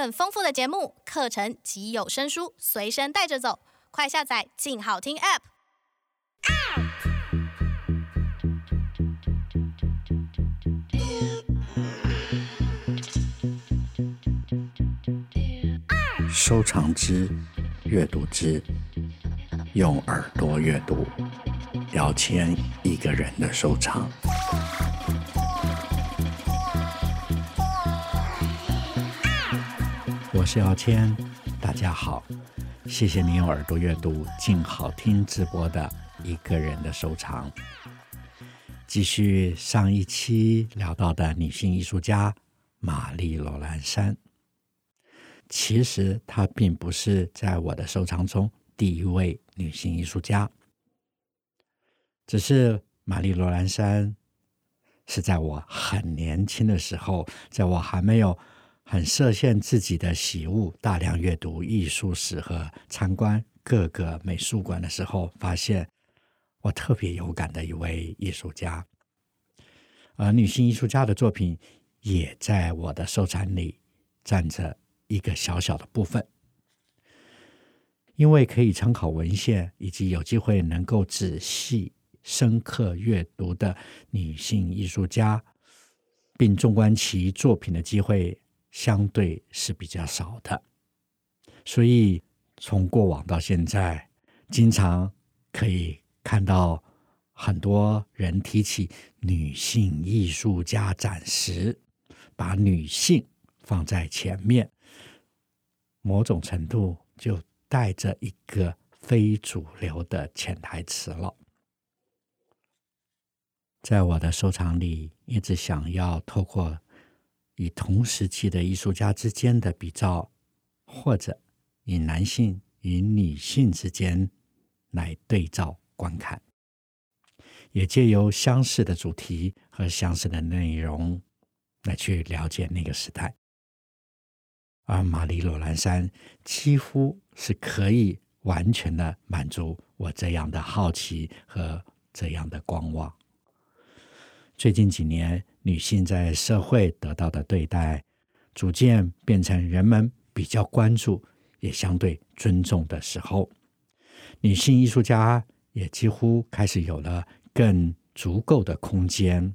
更丰富的节目、课程及有声书随身带着走，快下载“静好听 ”App。收藏之，阅读之，用耳朵阅读，聊天一个人的收藏。我是姚谦，大家好，谢谢你用耳朵阅读静好听直播的一个人的收藏。继续上一期聊到的女性艺术家玛丽·罗兰珊，其实她并不是在我的收藏中第一位女性艺术家，只是玛丽·罗兰珊是在我很年轻的时候，在我还没有。很设限自己的喜恶，大量阅读艺术史和参观各个美术馆的时候，发现我特别有感的一位艺术家。而女性艺术家的作品也在我的收藏里占着一个小小的部分，因为可以参考文献，以及有机会能够仔细深刻阅读的女性艺术家，并纵观其作品的机会。相对是比较少的，所以从过往到现在，经常可以看到很多人提起女性艺术家展时，把女性放在前面，某种程度就带着一个非主流的潜台词了。在我的收藏里，一直想要透过。以同时期的艺术家之间的比较，或者以男性与女性之间来对照观看，也借由相似的主题和相似的内容来去了解那个时代。而玛丽·罗兰珊几乎是可以完全的满足我这样的好奇和这样的观望。最近几年，女性在社会得到的对待，逐渐变成人们比较关注，也相对尊重的时候，女性艺术家也几乎开始有了更足够的空间。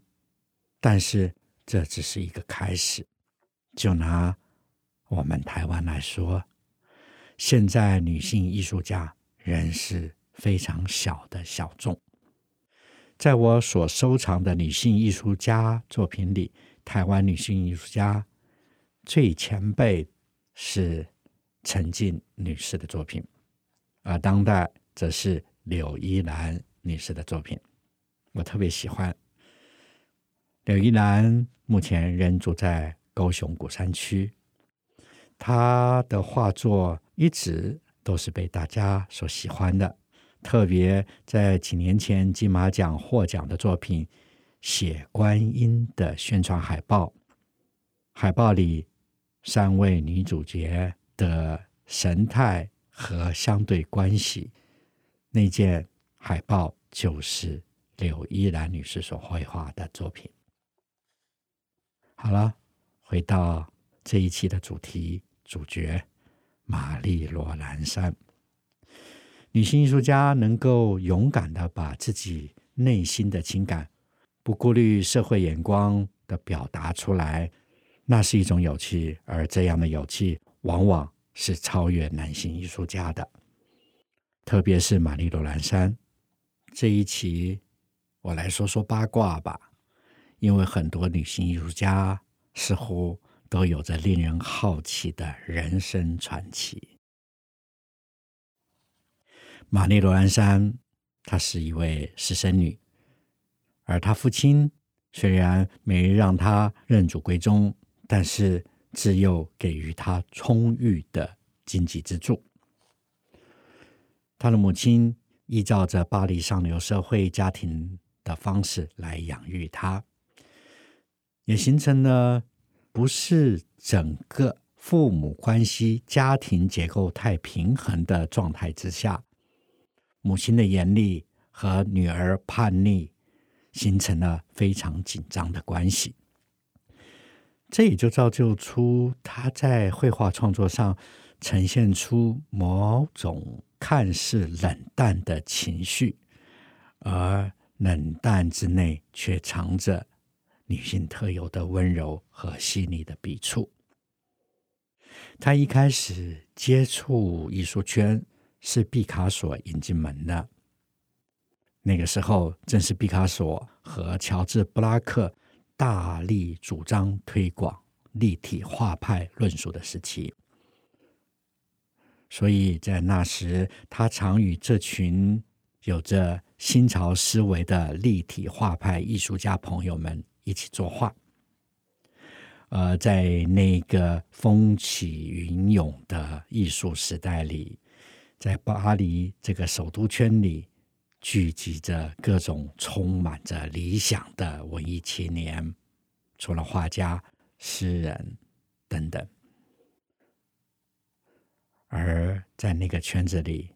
但是，这只是一个开始。就拿我们台湾来说，现在女性艺术家仍是非常小的小众。在我所收藏的女性艺术家作品里，台湾女性艺术家最前辈是陈静女士的作品，而当代则是柳依兰女士的作品。我特别喜欢柳依兰，目前仍住在高雄鼓山区，她的画作一直都是被大家所喜欢的。特别在几年前金马奖获奖的作品《血观音》的宣传海报，海报里三位女主角的神态和相对关系，那件海报就是柳依兰女士所绘画的作品。好了，回到这一期的主题，主角玛丽·罗兰山。女性艺术家能够勇敢的把自己内心的情感，不顾虑社会眼光的表达出来，那是一种勇气，而这样的勇气往往是超越男性艺术家的。特别是玛丽·罗兰山这一期，我来说说八卦吧，因为很多女性艺术家似乎都有着令人好奇的人生传奇。玛丽·罗兰珊，她是一位私生女，而她父亲虽然没让她认祖归宗，但是自幼给予她充裕的经济支柱。她的母亲依照着巴黎上流社会家庭的方式来养育她，也形成了不是整个父母关系、家庭结构太平衡的状态之下。母亲的严厉和女儿叛逆，形成了非常紧张的关系。这也就造就出他在绘画创作上呈现出某种看似冷淡的情绪，而冷淡之内却藏着女性特有的温柔和细腻的笔触。他一开始接触艺术圈是毕卡索引进门的，那个时候正是毕卡索和乔治布拉克大力主张推广立体画派论述的时期，所以在那时，他常与这群有着新潮思维的立体画派艺术家朋友们一起作画。呃，在那个风起云涌的艺术时代里，在巴黎这个首都圈里，聚集着各种充满着理想的文艺青年，除了画家、诗人等等。而在那个圈子里，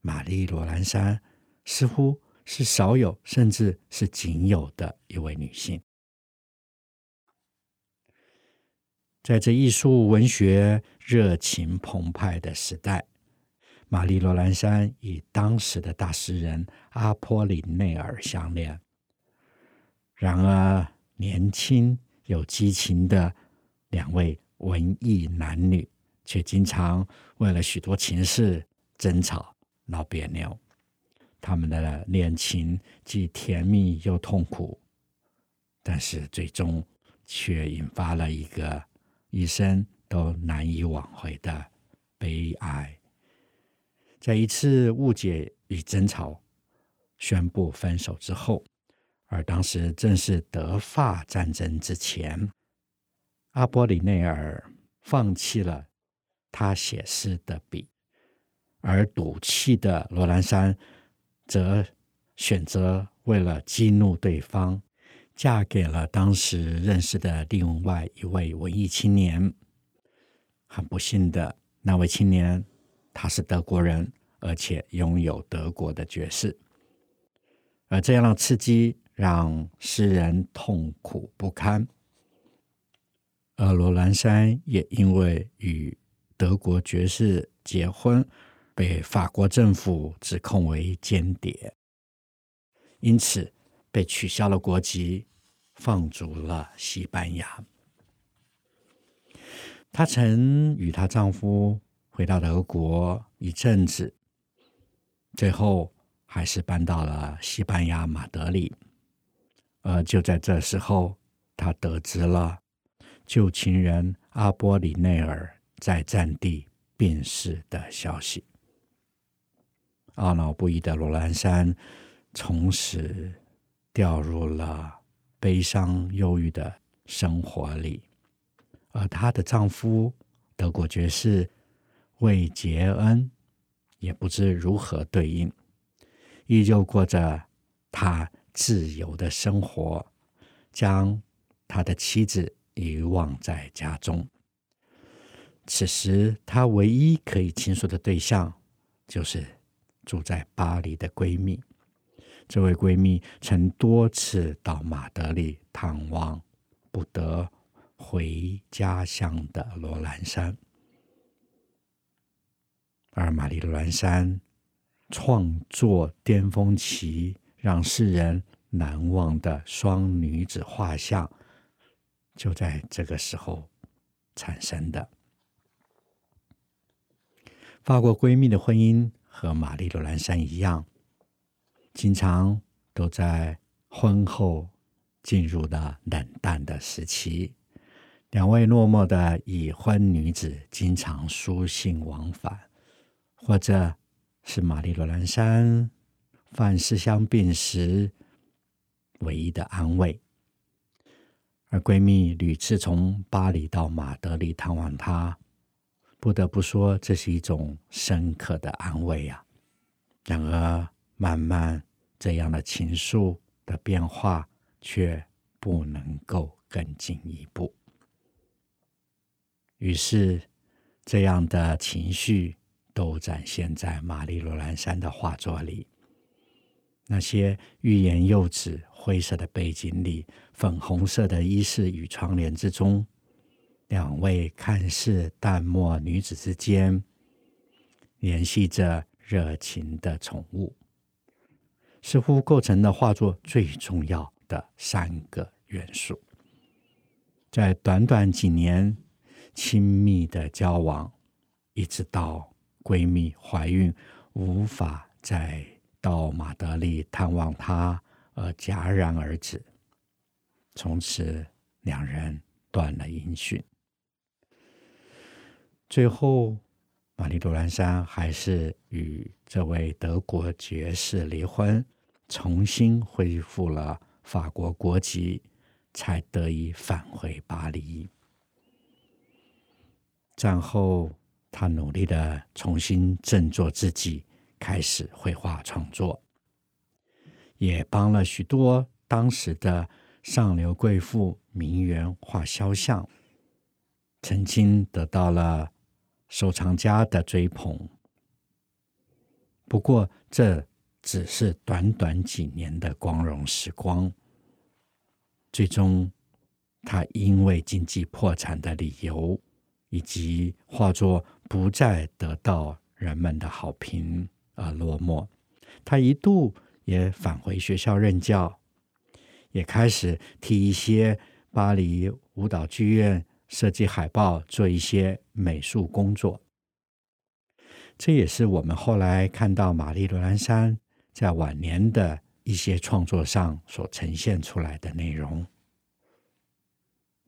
玛丽·罗兰珊似乎是少有，甚至是仅有的一位女性。在这艺术文学热情澎湃的时代，玛丽·罗兰山与当时的大诗人阿波里内尔相恋。然而，年轻有激情的两位文艺男女，却经常为了许多情事争吵、闹别扭。他们的恋情既甜蜜又痛苦，但是最终却引发了一个。一生都难以挽回的悲哀，在一次误解与争吵，宣布分手之后，而当时正是德法战争之前，阿波里内尔放弃了他写诗的笔，而赌气的罗兰山则选择为了激怒对方。嫁给了当时认识的另外一位文艺青年。很不幸的，那位青年他是德国人，而且拥有德国的爵士。而这样的刺激让诗人痛苦不堪，而罗兰山也因为与德国爵士结婚，被法国政府指控为间谍，因此，被取消了国籍，放逐了西班牙。她曾与她丈夫回到德国一阵子，最后还是搬到了西班牙马德里。而就在这时候，她得知了旧情人阿波里内尔在战地病逝的消息。懊恼不已的罗兰珊从此。掉入了悲伤忧郁的生活里，而她的丈夫德国爵士魏杰恩也不知如何对应，依旧过着他自由的生活，将他的妻子遗忘在家中。此时，他唯一可以倾诉的对象，就是住在巴黎的闺蜜。这位闺蜜曾多次到马德里探望不得回家乡的罗兰山，而玛丽·罗兰珊创作巅峰期让世人难忘的双女子画像，就在这个时候产生的。法国闺蜜的婚姻和玛丽·罗兰珊一样。经常都在婚后进入了冷淡的时期，两位落寞的已婚女子经常书信往返，或者是玛丽·罗兰山范思香病时唯一的安慰。而闺蜜屡次从巴黎到马德里探望她，不得不说这是一种深刻的安慰、啊。然而，慢慢，这样的情愫的变化却不能够更进一步。于是，这样的情绪都展现在玛丽·罗兰山的画作里。那些欲言又止、灰色的背景里，粉红色的衣饰与窗帘之中，两位看似淡漠女子之间，联系着热情的宠物，似乎构成了画作最重要的三个元素。在短短几年亲密的交往，一直到闺蜜怀孕，无法再到马德里探望她，而戛然而止。从此，两人断了音讯。最后，玛丽·杜兰珊还是与这位德国爵士离婚，重新恢复了法国国籍。才得以返回巴黎。战后，他努力的重新振作自己，开始绘画创作，也帮了许多当时的上流贵妇名媛画肖像，曾经得到了收藏家的追捧。不过，这只是短短几年的光荣时光。最终，他因为经济破产的理由，以及画作不再得到人们的好评而落寞。他一度也返回学校任教，也开始替一些巴黎舞蹈剧院设计海报，做一些美术工作。这也是我们后来看到玛丽·罗兰山在晚年的。一些创作上所呈现出来的内容，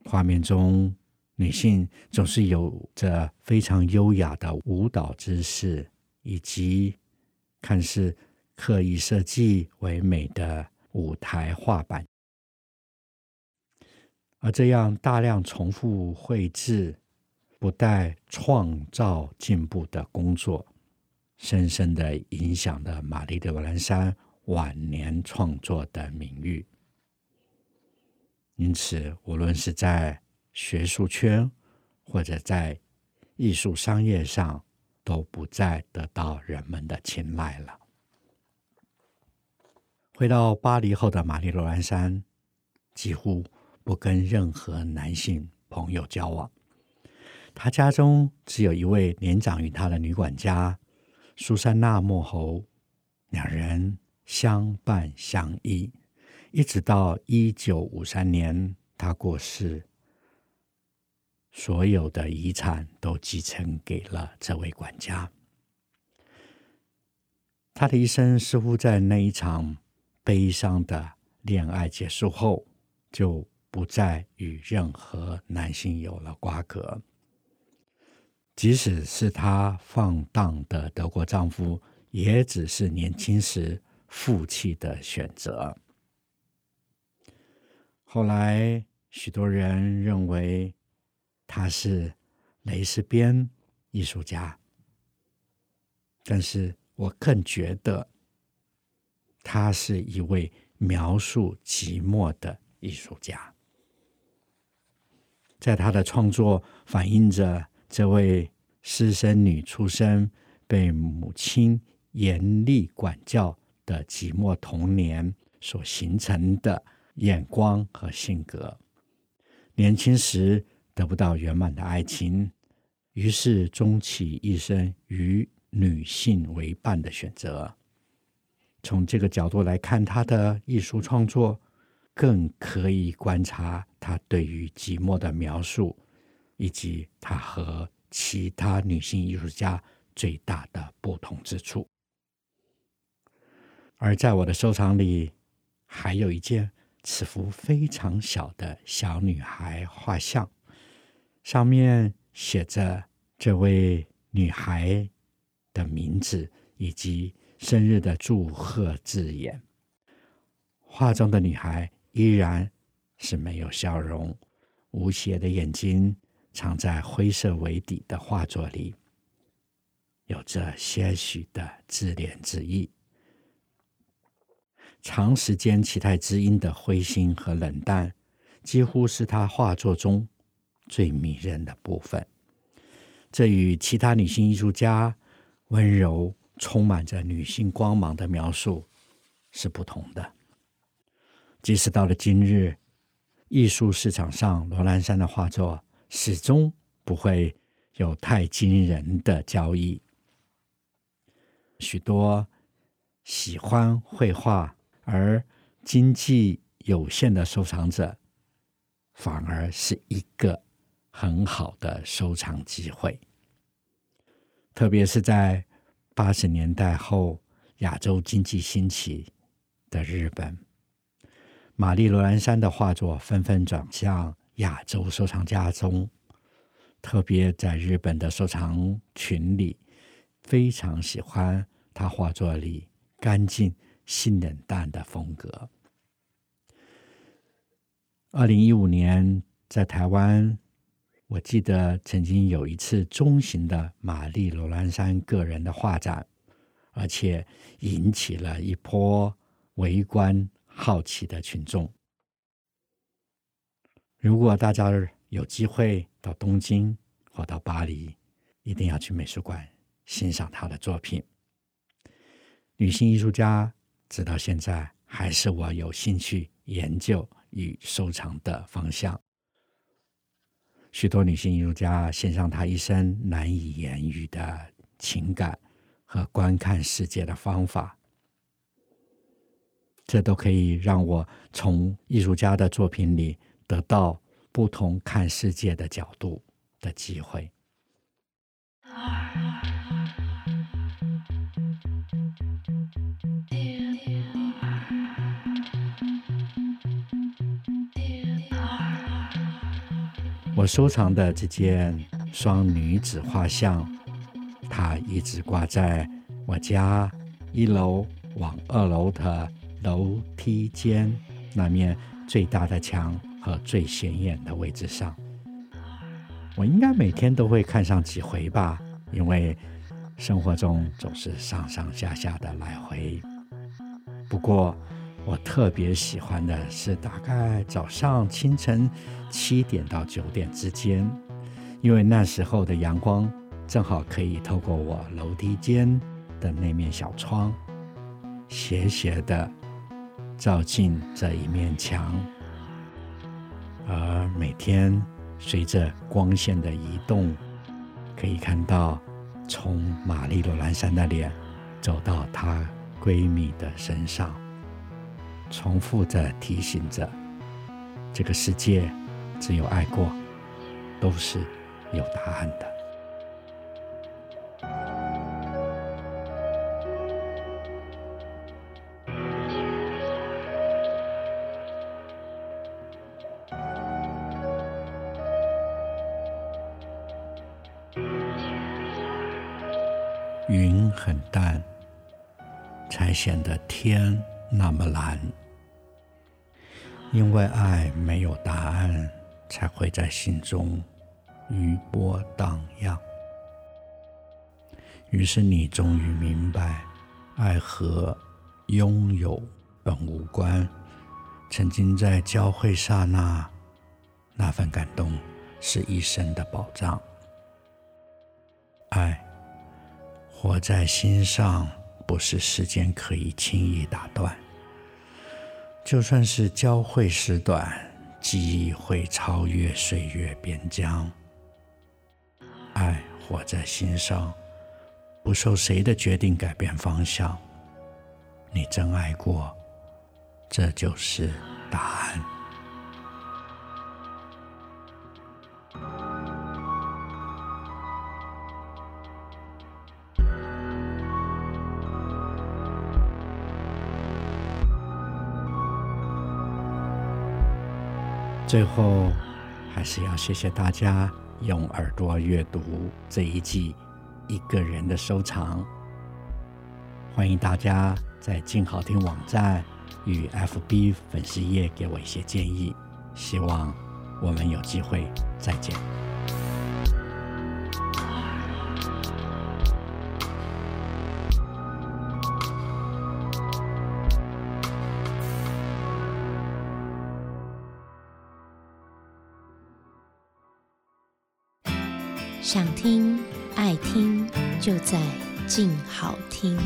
画面中女性总是有着非常优雅的舞蹈姿势，以及看似刻意设计唯美的舞台画板，而这样大量重复绘制、不带创造进步的工作，深深的影响了玛丽·罗兰山。晚年创作的名誉，因此，无论是在学术圈或者在艺术商业上，都不再得到人们的青睐了。回到巴黎后的玛丽·罗兰山，几乎不跟任何男性朋友交往。他家中只有一位年长于他的女管家苏珊娜·莫侯，两人。相伴相依，一直到一九五三年，他过世，所有的遗产都继承给了这位管家。他的一生似乎在那一场悲伤的恋爱结束后，就不再与任何男性有了瓜葛。即使是她放荡的德国丈夫，也只是年轻时。负气的选择。后来，许多人认为他是蕾丝边艺术家，但是我更觉得他是一位描述寂寞的艺术家。在他的创作反映着这位私生女出身，被母亲严厉管教。的寂寞童年所形成的眼光和性格，年轻时得不到圆满的爱情，于是终其一生与女性为伴的选择。从这个角度来看，他的艺术创作更可以观察他对于寂寞的描述，以及他和其他女性艺术家最大的不同之处。而在我的收藏里，还有一件尺幅非常小的小女孩画像，上面写着这位女孩的名字以及生日的祝贺字眼。画中的女孩依然是没有笑容，无邪的眼睛藏在灰色为底的画作里，有着些许的自怜之意。长时间期待知音的灰心和冷淡，几乎是他画作中最迷人的部分。这与其他女性艺术家温柔、充满着女性光芒的描述是不同的。即使到了今日，艺术市场上罗兰山的画作始终不会有太惊人的交易。许多喜欢绘画而经济有限的收藏者，反而是一个很好的收藏机会。特别是在八十年代后，亚洲经济兴起的日本。玛丽·罗兰山的画作纷纷转向亚洲收藏家中，特别在日本的收藏群里，非常喜欢他画作里干净、性冷淡的风格。二零一五年在台湾，我记得曾经有一次中型的玛丽·罗兰山个人的画展，而且引起了一波围观。好奇的群众，如果大家有机会到东京或到巴黎，一定要去美术馆欣赏他的作品。女性艺术家直到现在还是我有兴趣研究与收藏的方向。许多女性艺术家献上她一生难以言喻的情感和观看世界的方法。这都可以让我从艺术家的作品里得到不同看世界的角度的机会。我收藏的这件双女子画像，它一直挂在我家一楼往二楼的。楼梯间那面最大的墙和最显眼的位置上，我应该每天都会看上几回吧，因为生活中总是上上下下的来回。不过，我特别喜欢的是大概早上清晨七点到九点之间，因为那时候的阳光正好可以透过我楼梯间的那面小窗，斜斜的。照进这一面墙，而每天随着光线的移动，可以看到从玛丽·罗兰珊的脸走到她闺蜜的身上，重复着提醒着：这个世界只有爱过，都是有答案的。云很淡，才显得天那么蓝。因为爱没有答案，才会在心中余波荡漾。于是你终于明白，爱和拥有本无关。曾经在交汇刹那，那份感动是一生的宝藏。爱。活在心上，不是时间可以轻易打断。就算是交汇时短，记忆会超越岁月边疆。爱活在心上，不受谁的决定改变方向。你真爱过，这就是答案。最后，还是要谢谢大家用耳朵阅读这一季一个人的收藏。欢迎大家在静好听网站与 FB 粉丝页给我一些建议。希望我们有机会再见。在静好听。